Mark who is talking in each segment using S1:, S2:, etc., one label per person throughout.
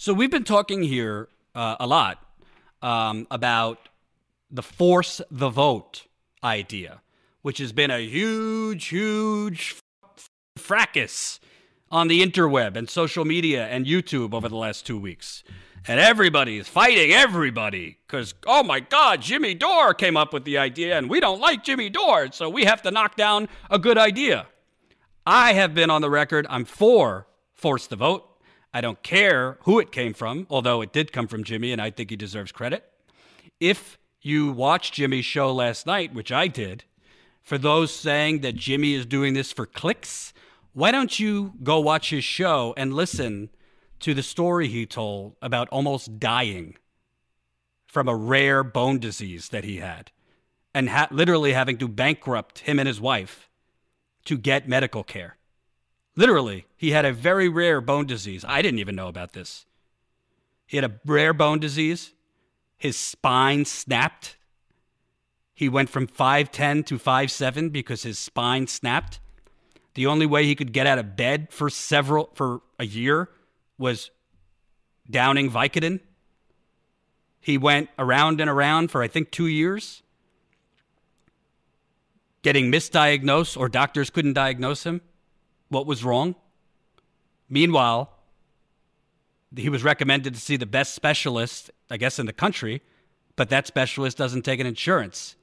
S1: So we've been talking here uh, a lot um, about the force the vote idea, which has been a huge, huge f- fracas on the interweb and social media and YouTube over the last two weeks. And everybody is fighting everybody because, oh my God, Jimmy Dore came up with the idea and we don't like Jimmy Dore, so we have to knock down a good idea. I have been on the record, I'm for force the vote. I don't care who it came from, although it did come from Jimmy and I think he deserves credit. If you watched Jimmy's show last night, which I did, for those saying that Jimmy is doing this for clicks, why don't you go watch his show and listen to the story he told about almost dying from a rare bone disease that he had and ha- literally having to bankrupt him and his wife to get medical care. Literally, he had a very rare bone disease. I didn't even know about this. He had a rare bone disease. His spine snapped. He went from 5'10 to 5'7 because his spine snapped. The only way he could get out of bed for several for a year was downing Vicodin. He went around and around for I think 2 years getting misdiagnosed or doctors couldn't diagnose him what was wrong. Meanwhile, he was recommended to see the best specialist, I guess, in the country, but that specialist doesn't take an insurance.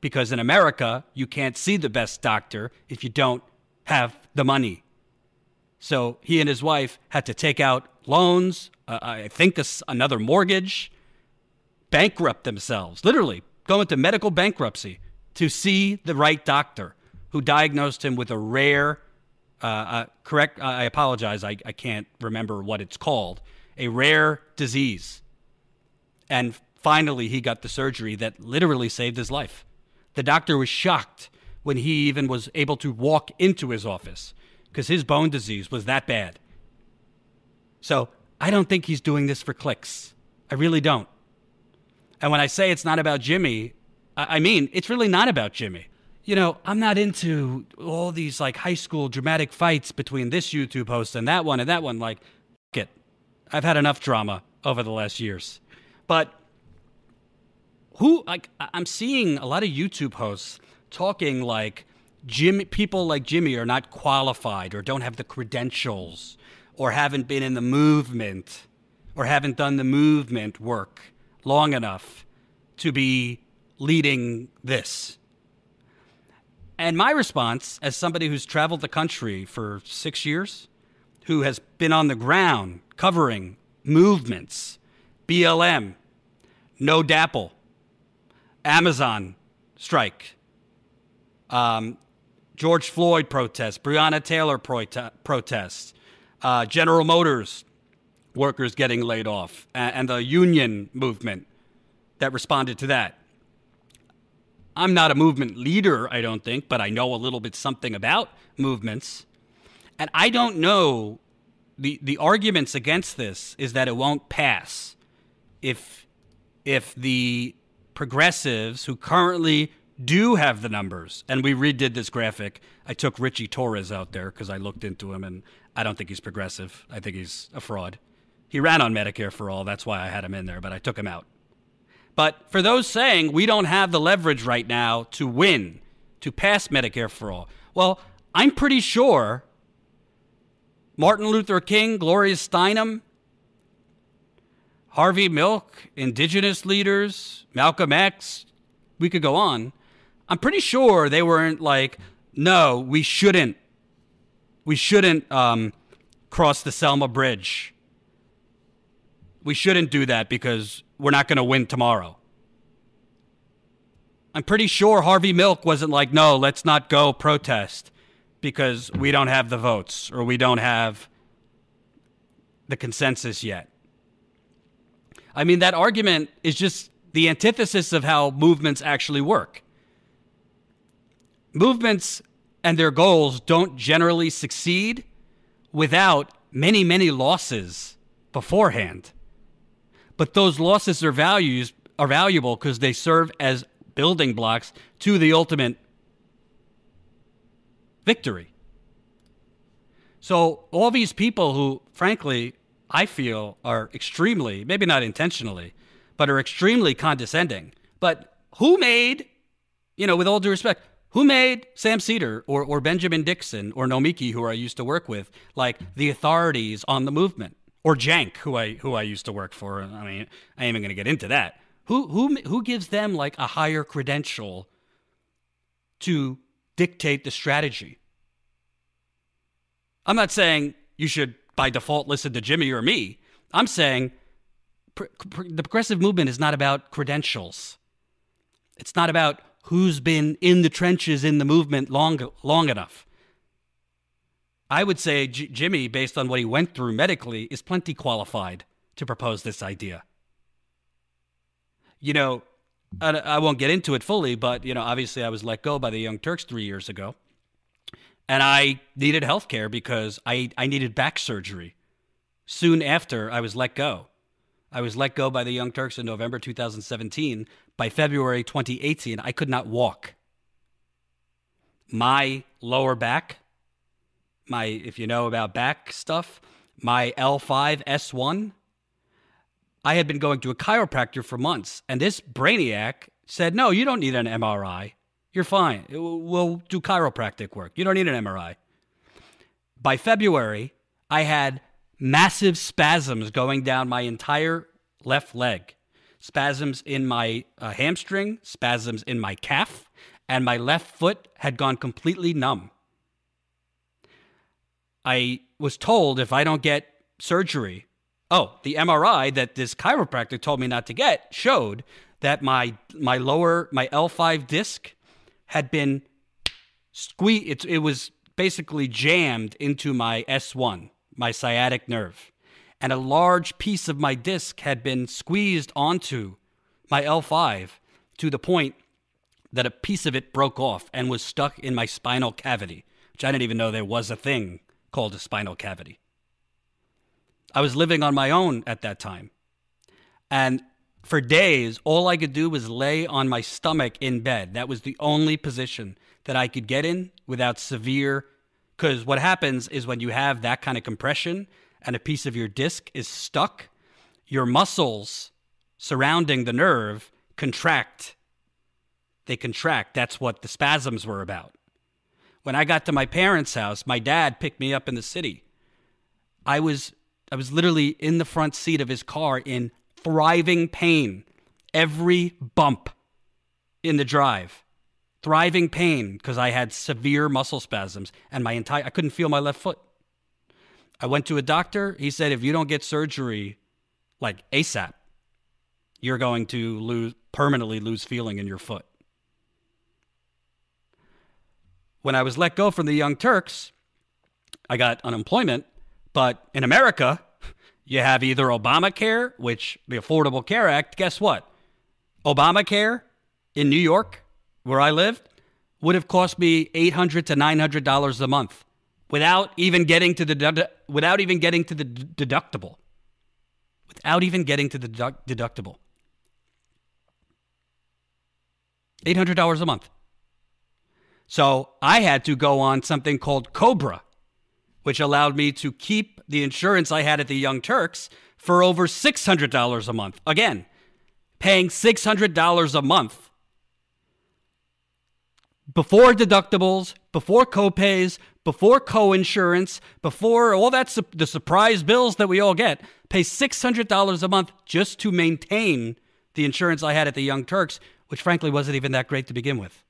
S1: Because in America, you can't see the best doctor if you don't have the money. So he and his wife had to take out loans, uh, I think a, another mortgage, bankrupt themselves, literally go into medical bankruptcy to see the right doctor who diagnosed him with a rare, uh, uh, correct, I apologize, I, I can't remember what it's called, a rare disease. And finally, he got the surgery that literally saved his life. The doctor was shocked when he even was able to walk into his office because his bone disease was that bad. So I don't think he's doing this for clicks. I really don't. And when I say it's not about Jimmy, I mean, it's really not about Jimmy. You know, I'm not into all these like high school dramatic fights between this YouTube host and that one and that one. Like, it. I've had enough drama over the last years. But who, like, I'm seeing a lot of YouTube hosts talking like Jimmy, people like Jimmy are not qualified or don't have the credentials or haven't been in the movement or haven't done the movement work long enough to be leading this. And my response, as somebody who's traveled the country for six years, who has been on the ground covering movements, BLM, No DAPL, Amazon strike, um, George Floyd protest, Breonna Taylor prote- protest, uh, General Motors workers getting laid off, and, and the union movement that responded to that. I'm not a movement leader, I don't think, but I know a little bit something about movements. And I don't know the the arguments against this is that it won't pass if if the progressives who currently do have the numbers, and we redid this graphic. I took Richie Torres out there because I looked into him, and I don't think he's progressive. I think he's a fraud. He ran on Medicare for all. That's why I had him in there, but I took him out. But for those saying we don't have the leverage right now to win, to pass Medicare for all, well, I'm pretty sure Martin Luther King, Gloria Steinem, Harvey Milk, indigenous leaders, Malcolm X, we could go on. I'm pretty sure they weren't like, no, we shouldn't, we shouldn't um, cross the Selma Bridge. We shouldn't do that because we're not going to win tomorrow. I'm pretty sure Harvey Milk wasn't like, no, let's not go protest because we don't have the votes or we don't have the consensus yet. I mean, that argument is just the antithesis of how movements actually work. Movements and their goals don't generally succeed without many, many losses beforehand. But those losses are values are valuable because they serve as building blocks to the ultimate victory. So all these people who, frankly, I feel, are extremely, maybe not intentionally, but are extremely condescending. But who made, you know, with all due respect, who made Sam Seder or, or Benjamin Dixon or Nomiki, who I used to work with, like the authorities on the movement? Or Cenk, who I who I used to work for. I mean, I ain't even gonna get into that. Who who who gives them like a higher credential to dictate the strategy? I'm not saying you should by default listen to Jimmy or me. I'm saying pr- pr- the progressive movement is not about credentials. It's not about who's been in the trenches in the movement long long enough. I would say J- Jimmy, based on what he went through medically, is plenty qualified to propose this idea. You know, I, I won't get into it fully, but you know, obviously, I was let go by the Young Turks three years ago and I needed health care because I, I needed back surgery. Soon after I was let go. I was let go by the Young Turks in November 2017. By February 2018, I could not walk. My lower back, my, if you know about back stuff, my L5 S1, I had been going to a chiropractor for months, and this brainiac said, No, you don't need an MRI. You're fine. We'll do chiropractic work. You don't need an MRI. By February, I had massive spasms going down my entire left leg, spasms in my uh, hamstring, spasms in my calf, and my left foot had gone completely numb. I was told if I don't get surgery, oh, the MRI that this chiropractor told me not to get showed that my my lower my L5 disc had been squeezed. It, it was basically jammed into my S1, my sciatic nerve. And a large piece of my disc had been squeezed onto my L5 to the point that a piece of it broke off and was stuck in my spinal cavity, which I didn't even know there was a thing called a spinal cavity. I was living on my own at that time. And for days, all I could do was lay on my stomach in bed. That was the only position that I could get in without severe. Because what happens is when you have that kind of compression and a piece of your disc is stuck, your muscles surrounding the nerve contract. They contract. That's what the spasms were about. When I got to my parents' house, my dad picked me up in the city. I was I was literally in the front seat of his car in thriving pain every bump in the drive. Thriving pain because I had severe muscle spasms and my entire I couldn't feel my left foot. I went to a doctor. He said if you don't get surgery like ASAP, you're going to lose permanently lose feeling in your foot. When I was let go from the Young Turks, I got unemployment, but in America, you have either Obamacare, which the Affordable Care Act, guess what? Obamacare in New York, where I lived, would have cost me $800 to $900 a month without even getting to the without even getting to the deductible. Without even getting to the deductible. $800 a month. So I had to go on something called Cobra, which allowed me to keep the insurance I had at the Young Turks for over $600 a month. Again, paying $600 a month before deductibles, before copays, before co-insurance, before all that su- the surprise bills that we all get, pay $600 a month just to maintain the insurance I had at the Young Turks, which frankly wasn't even that great to begin with.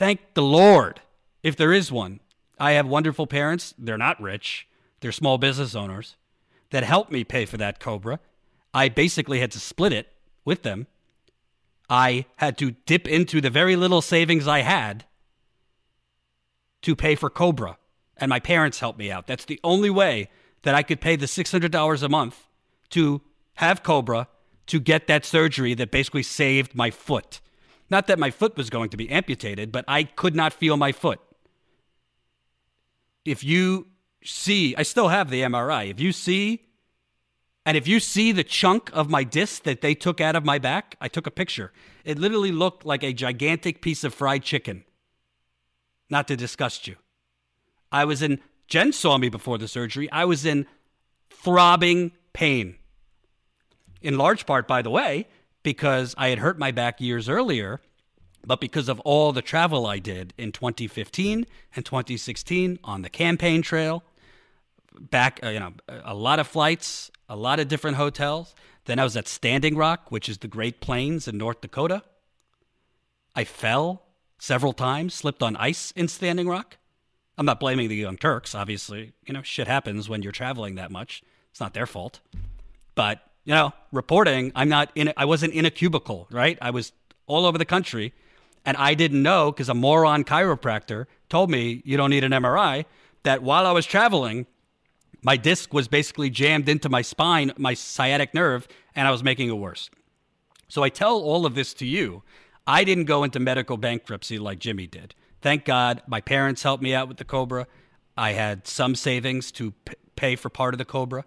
S1: Thank the Lord, if there is one, I have wonderful parents. They're not rich, they're small business owners that helped me pay for that Cobra. I basically had to split it with them. I had to dip into the very little savings I had to pay for Cobra, and my parents helped me out. That's the only way that I could pay the $600 a month to have Cobra to get that surgery that basically saved my foot. Not that my foot was going to be amputated, but I could not feel my foot if you see, I still have the MRI. If you see, and if you see the chunk of my disc that they took out of my back, I took a picture. It literally looked like a gigantic piece of fried chicken. Not to disgust you. I was in, Jen saw me before the surgery. I was in throbbing pain. In large part, by the way, because I had hurt my back years earlier, but because of all the travel I did in 2015 and 2016 on the campaign trail, back, uh, you know, a lot of flights, a lot of different hotels. Then I was at Standing Rock, which is the Great Plains in North Dakota. I fell several times, slipped on ice in Standing Rock. I'm not blaming the Young Turks, obviously. You know, shit happens when you're traveling that much. It's not their fault. But, you know, reporting, I'm not in I wasn't in a cubicle, right? I was all over the country and I didn't know because a moron chiropractor told me you don't need an MRI that while I was traveling, my disc was basically jammed into my spine, my sciatic nerve, and I was making it worse. So I tell all of this to you. I didn't go into medical bankruptcy like Jimmy did. Thank God my parents helped me out with the Cobra. I had some savings to p- pay for part of the Cobra.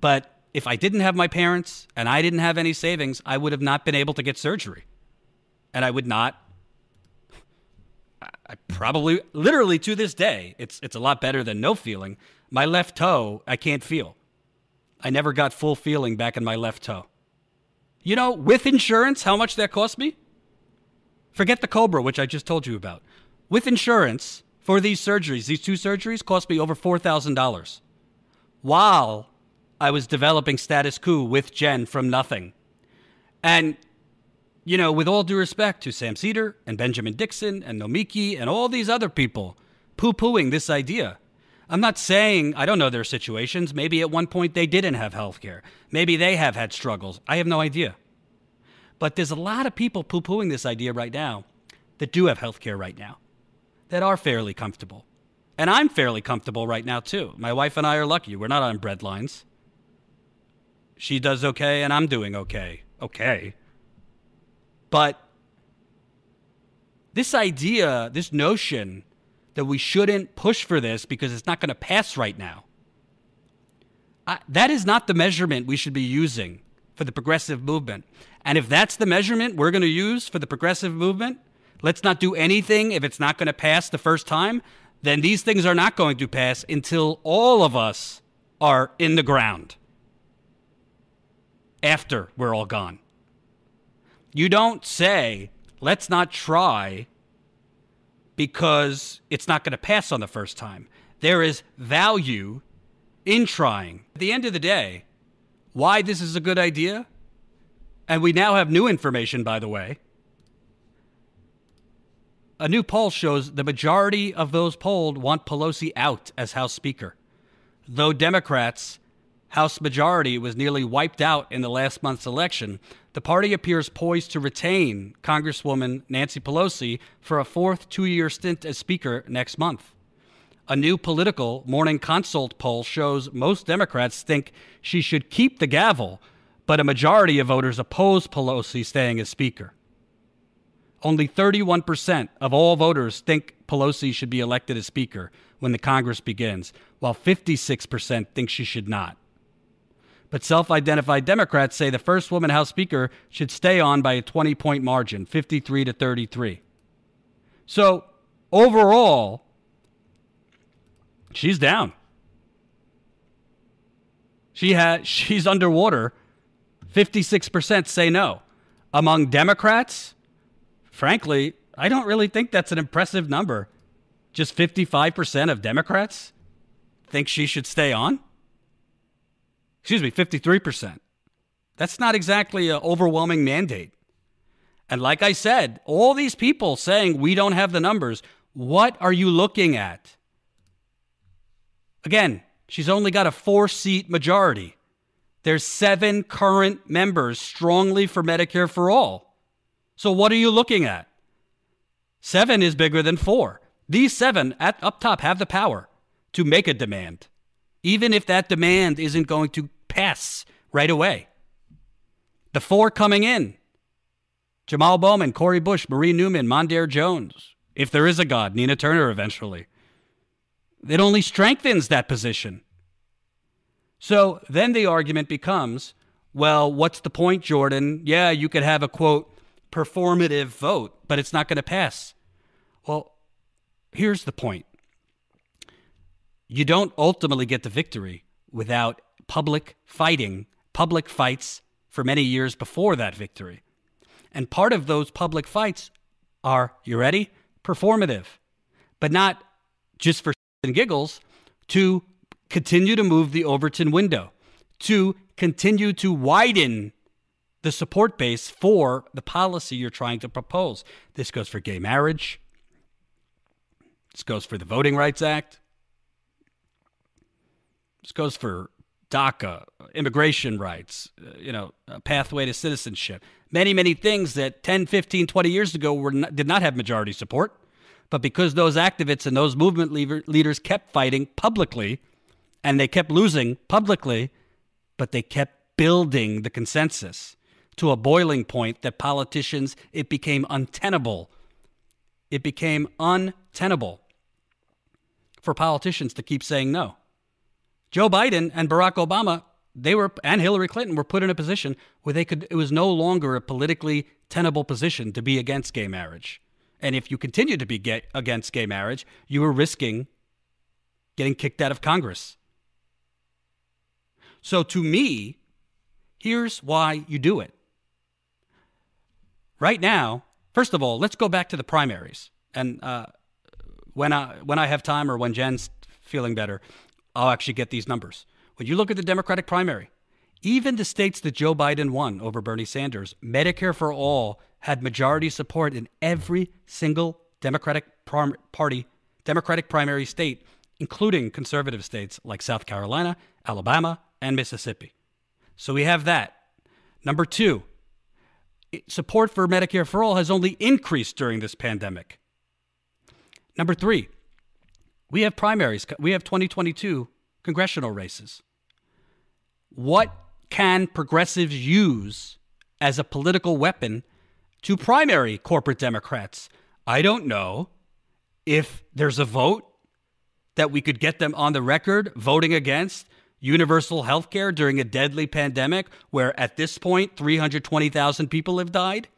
S1: But if I didn't have my parents and I didn't have any savings, I would have not been able to get surgery. And I would not I probably literally to this day, it's it's a lot better than no feeling. My left toe, I can't feel. I never got full feeling back in my left toe. You know, with insurance, how much that cost me? Forget the Cobra, which I just told you about. With insurance for these surgeries, these two surgeries cost me over $4,000 while I was developing Status Coup with Jen from nothing. And you know, with all due respect to Sam Seder and Benjamin Dixon and Nomiki and all these other people poo pooing this idea. I'm not saying I don't know their situations. Maybe at one point they didn't have health care. Maybe they have had struggles. I have no idea. But there's a lot of people poo pooing this idea right now that do have health care right now, that are fairly comfortable. And I'm fairly comfortable right now, too. My wife and I are lucky. We're not on bread lines. She does okay, and I'm doing okay. Okay. But this idea, this notion that we shouldn't push for this because it's not going to pass right now, I, that is not the measurement we should be using for the progressive movement. And if that's the measurement we're going to use for the progressive movement, let's not do anything if it's not going to pass the first time, then these things are not going to pass until all of us are in the ground after we're all gone. You don't say, let's not try because it's not going to pass on the first time. There is value in trying. At the end of the day, why this is a good idea, and we now have new information, by the way. A new poll shows the majority of those polled want Pelosi out as House Speaker, though Democrats House majority was nearly wiped out in the last month's election, the party appears poised to retain Congresswoman Nancy Pelosi for a fourth two year stint as Speaker next month. A new Politico morning consult poll shows most Democrats think she should keep the gavel, but a majority of voters oppose Pelosi staying as Speaker. Only 31% of all voters think Pelosi should be elected as Speaker when the Congress begins, while 56% think she should not but self identified Democrats say the first woman House Speaker should stay on by a 20 point margin, 53 to 33. So overall, she's down. She has she's underwater. 56% say no. Among Democrats, frankly, I don't really think that's an impressive number. Just 55% of Democrats think she should stay on excuse me, 53%. That's not exactly an overwhelming mandate. And like I said, all these people saying we don't have the numbers, what are you looking at? Again, she's only got a four seat majority. There's seven current members strongly for Medicare for all. So what are you looking at? Seven is bigger than four. These seven at up top have the power to make a demand even if that demand isn't going to pass right away. The four coming in Jamal Bowman, Cori Bush, Marie Newman, Mondaire Jones, if there is a God, Nina Turner eventually. It only strengthens that position. So then the argument becomes well, what's the point, Jordan? Yeah, you could have a quote, performative vote, but it's not going to pass. Well, here's the point you don't ultimately get the victory without public fighting, public fights for many years before that victory. And part of those public fights are, you ready? Performative, but not just for and giggles, to continue to move the Overton window, to continue to widen the support base for the policy you're trying to propose. This goes for gay marriage. This goes for the Voting Rights Act. This goes for DACA, immigration rights, uh, you know, pathway to citizenship. Many, many things that 10, 15, 20 years ago were not, did not have majority support. But because those activists and those movement leader, leaders kept fighting publicly and they kept losing publicly, but they kept building the consensus to a boiling point that politicians, it became untenable. It became untenable for politicians to keep saying no. Joe Biden and Barack Obama, they were and Hillary Clinton were put in a position where they could it was no longer a politically tenable position to be against gay marriage. And if you continued to be gay, against gay marriage, you were risking getting kicked out of Congress. So to me, here's why you do it. Right now, first of all, let's go back to the primaries. And uh, when I when I have time or when Jen's feeling better, I'll actually get these numbers. When you look at the Democratic primary, even the states that Joe Biden won over Bernie Sanders, Medicare for all had majority support in every single Democratic prim- Party, Democratic primary state, including conservative states like South Carolina, Alabama, and Mississippi. So we have that. Number two, support for Medicare for all has only increased during this pandemic. Number three, we have primaries. We have 2022 congressional races. What can progressives use as a political weapon to primary corporate Democrats? I don't know if there's a vote that we could get them on the record voting against universal health care during a deadly pandemic where at this point 320,000 people have died.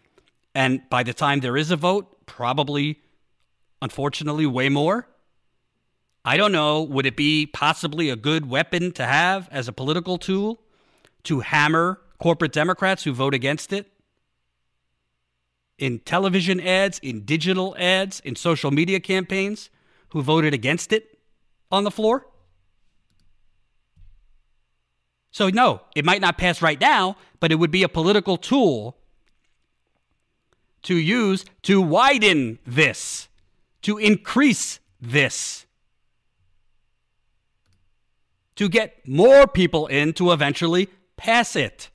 S1: And by the time there is a vote, probably, unfortunately, way more. I don't know. Would it be possibly a good weapon to have as a political tool to hammer corporate Democrats who vote against it? In television ads, in digital ads, in social media campaigns who voted against it on the floor? So, no, it might not pass right now, but it would be a political tool to use to widen this, to increase this to get more people in to eventually pass it.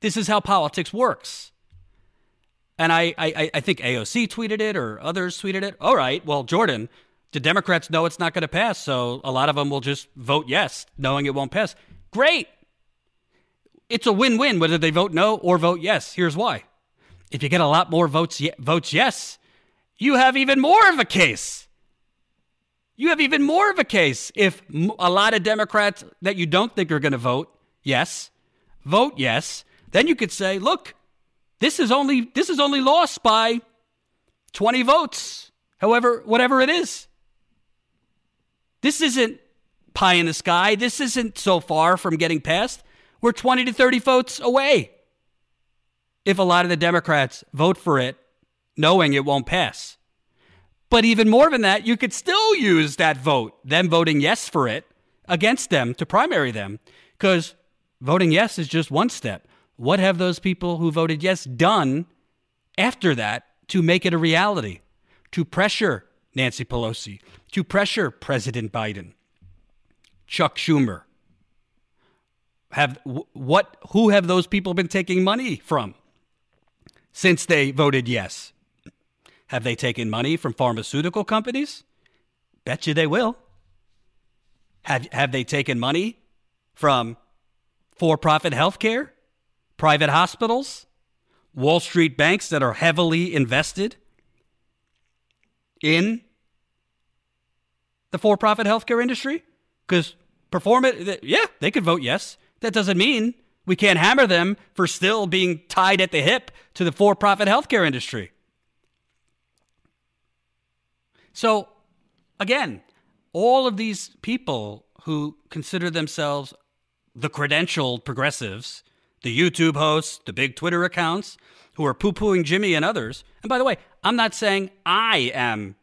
S1: This is how politics works. And I, I, I think AOC tweeted it or others tweeted it. All right, well, Jordan, the Democrats know it's not going to pass, so a lot of them will just vote yes, knowing it won't pass. Great. It's a win win whether they vote no or vote yes. Here's why. If you get a lot more votes, votes yes, you have even more of a case you have even more of a case if a lot of Democrats that you don't think are going to vote yes, vote yes. Then you could say, look, this is only this is only lost by 20 votes, however, whatever it is. This isn't pie in the sky. This isn't so far from getting passed. We're 20 to 30 votes away. If a lot of the Democrats vote for it, knowing it won't pass. But even more than that, you could still use that vote, them voting yes for it, against them to primary them. Because voting yes is just one step. What have those people who voted yes done after that to make it a reality? To pressure Nancy Pelosi, to pressure President Biden, Chuck Schumer. Have what who have those people been taking money from since they voted yes? Have they taken money from pharmaceutical companies? Bet you they will. Have, have they taken money from for profit healthcare, private hospitals, Wall Street banks that are heavily invested in the for profit healthcare industry? Because perform it, yeah, they could vote yes. That doesn't mean we can't hammer them for still being tied at the hip to the for profit healthcare industry. So, again, all of these people who consider themselves the credentialed progressives, the YouTube hosts, the big Twitter accounts, who are poo pooing Jimmy and others. And by the way, I'm not saying I am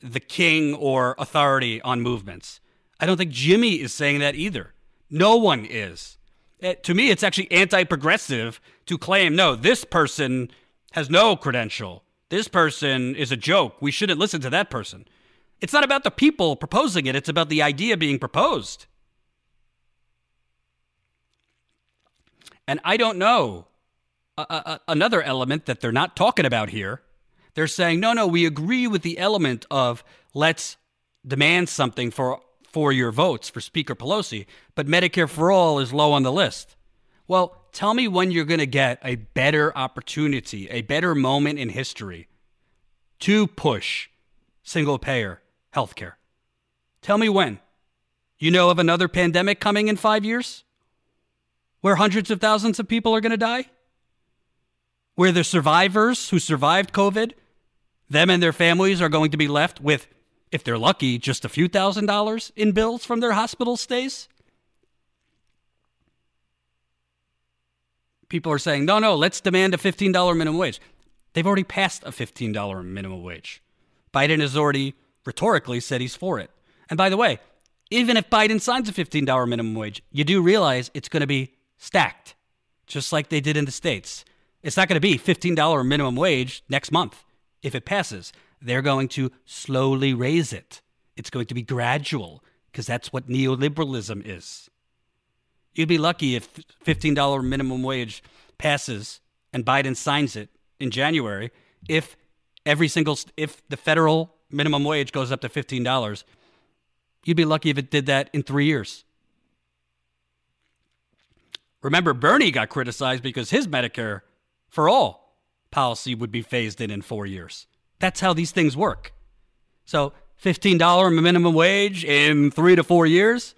S1: the king or authority on movements. I don't think Jimmy is saying that either. No one is. It, eh, to me, it's actually anti progressive to claim, no, this person has no credential. This person is a joke. We shouldn't listen to that person. It's not about the people proposing it, it's about the idea being proposed. And I don't know another element that they're not talking about here. They're saying, no, no, we agree with the element of let's demand something for for your votes for Speaker Pelosi, but Medicare for all is low on the list. Well, tell me when you're going to get a better opportunity, a better moment in history to push single payer healthcare. Tell me when. You know of another pandemic coming in five years? Where hundreds of thousands of people are going to die? Where the survivors who survived COVID, them and their families are going to be left with if they're lucky, just a few thousand dollars in bills from their hospital stays? People are saying, no, no, let's demand a $15 minimum wage. They've already passed a $15 minimum wage. Biden has already rhetorically said he's for it. And by the way, even if Biden signs a $15 minimum wage, you do realize it's going to be stacked, just like they did in the States. It's not going to be $15 minimum wage next month if it passes. They're going to slowly raise it. It's going to be gradual because that's what neoliberalism is. You'd be lucky if $15 minimum wage passes and Biden signs it in January if every single if the federal minimum wage goes up to $15. You'd be lucky if it did that in 3 years. Remember Bernie got criticized because his Medicare for all policy would be phased in in 4 years. That's how these things work. So, $15 minimum wage in 3 to 4 years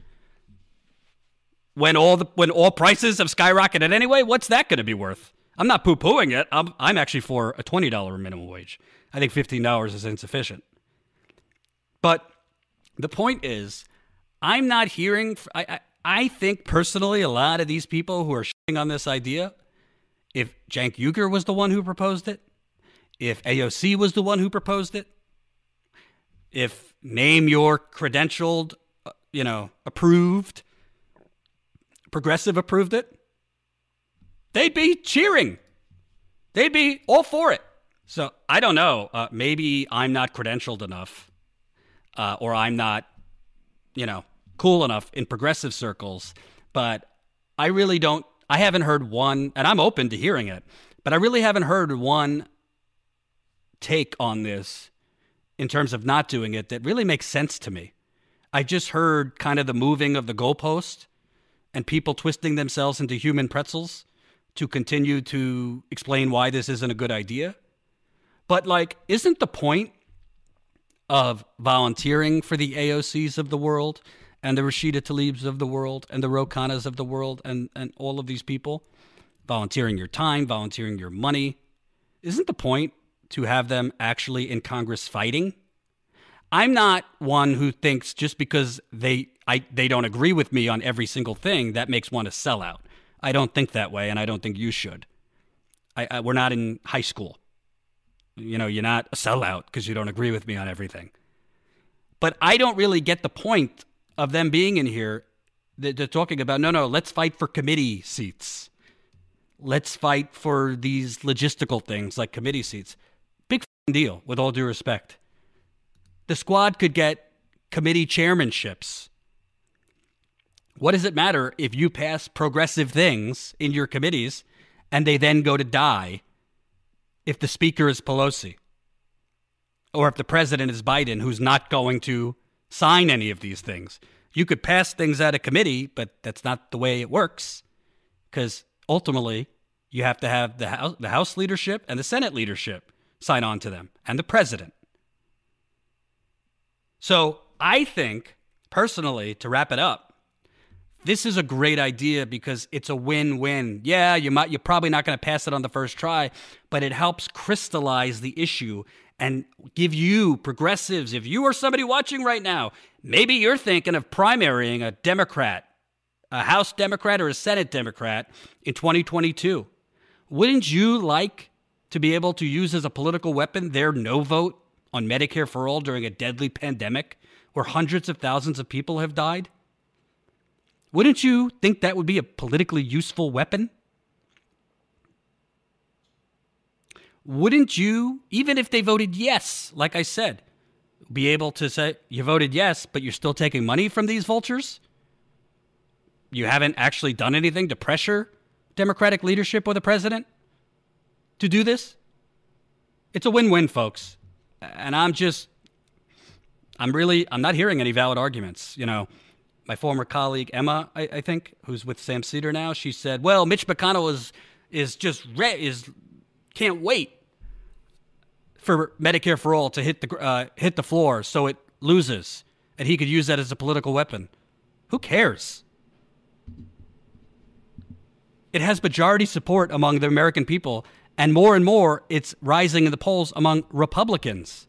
S1: when all the when all prices have skyrocketed anyway, what's that going to be worth? I'm not poo-pooing it. I'm I'm actually for a $20 minimum wage. I think $15 is insufficient. But the point is, I'm not hearing. I, I, I think personally, a lot of these people who are shitting on this idea, if Cenk Uygur was the one who proposed it, if AOC was the one who proposed it, if name your credentialed, uh, you know, approved, progressive approved it, they'd be cheering. They'd be all for it. So I don't know. Uh, maybe I'm not credentialed enough, uh, or I'm not, you know, cool enough in progressive circles. But I really don't. I haven't heard one, and I'm open to hearing it. But I really haven't heard one take on this in terms of not doing it that really makes sense to me. I just heard kind of the moving of the goalpost and people twisting themselves into human pretzels to continue to explain why this isn't a good idea. But, like, isn't the point of volunteering for the AOCs of the world and the Rashida Tlaibs of the world and the Ro Khannas of the world and, and all of these people? Volunteering your time, volunteering your money. Isn't the point to have them actually in Congress fighting. I'm not one who thinks just because they I they don't agree with me on every single thing that makes one a sellout. I don't think that way, and I don't think you should. I, I we're not in high school. You know, you're not a sellout because you don't agree with me on everything. But I don't really get the point of them being in here. They're talking about no, no, let's fight for committee seats. Let's fight for these logistical things like committee seats Big deal, with all due respect. The squad could get committee chairmanships. What does it matter if you pass progressive things in your committees and they then go to die if the speaker is Pelosi? Or if the president is Biden, who's not going to sign any of these things? You could pass things out of committee, but that's not the way it works because ultimately you have to have the House, the House leadership and the Senate leadership sign on to them and the president. So I think, personally, to wrap it up, this is a great idea because it's a win-win. Yeah, you might you're probably not going to pass it on the first try, but it helps crystallize the issue and give you progressives, if you are somebody watching right now, maybe you're thinking of primarying a Democrat, a House Democrat or a Senate Democrat in 2022. Wouldn't you like to be able to use as a political weapon their no vote on Medicare for all during a deadly pandemic where hundreds of thousands of people have died? Wouldn't you think that would be a politically useful weapon? Wouldn't you, even if they voted yes, like I said, be able to say you voted yes, but you're still taking money from these vultures? You haven't actually done anything to pressure Democratic leadership or the president to do this? It's a win win, folks. And I'm just, I'm really, I'm not hearing any valid arguments. You know, my former colleague Emma, I, I think, who's with Sam Seder now, she said, "Well, Mitch McConnell is is just re- is can't wait for Medicare for all to hit the uh, hit the floor so it loses, and he could use that as a political weapon. Who cares? It has majority support among the American people, and more and more, it's rising in the polls among Republicans.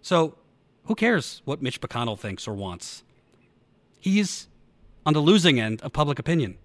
S1: So, who cares what Mitch McConnell thinks or wants? He's on the losing end of public opinion.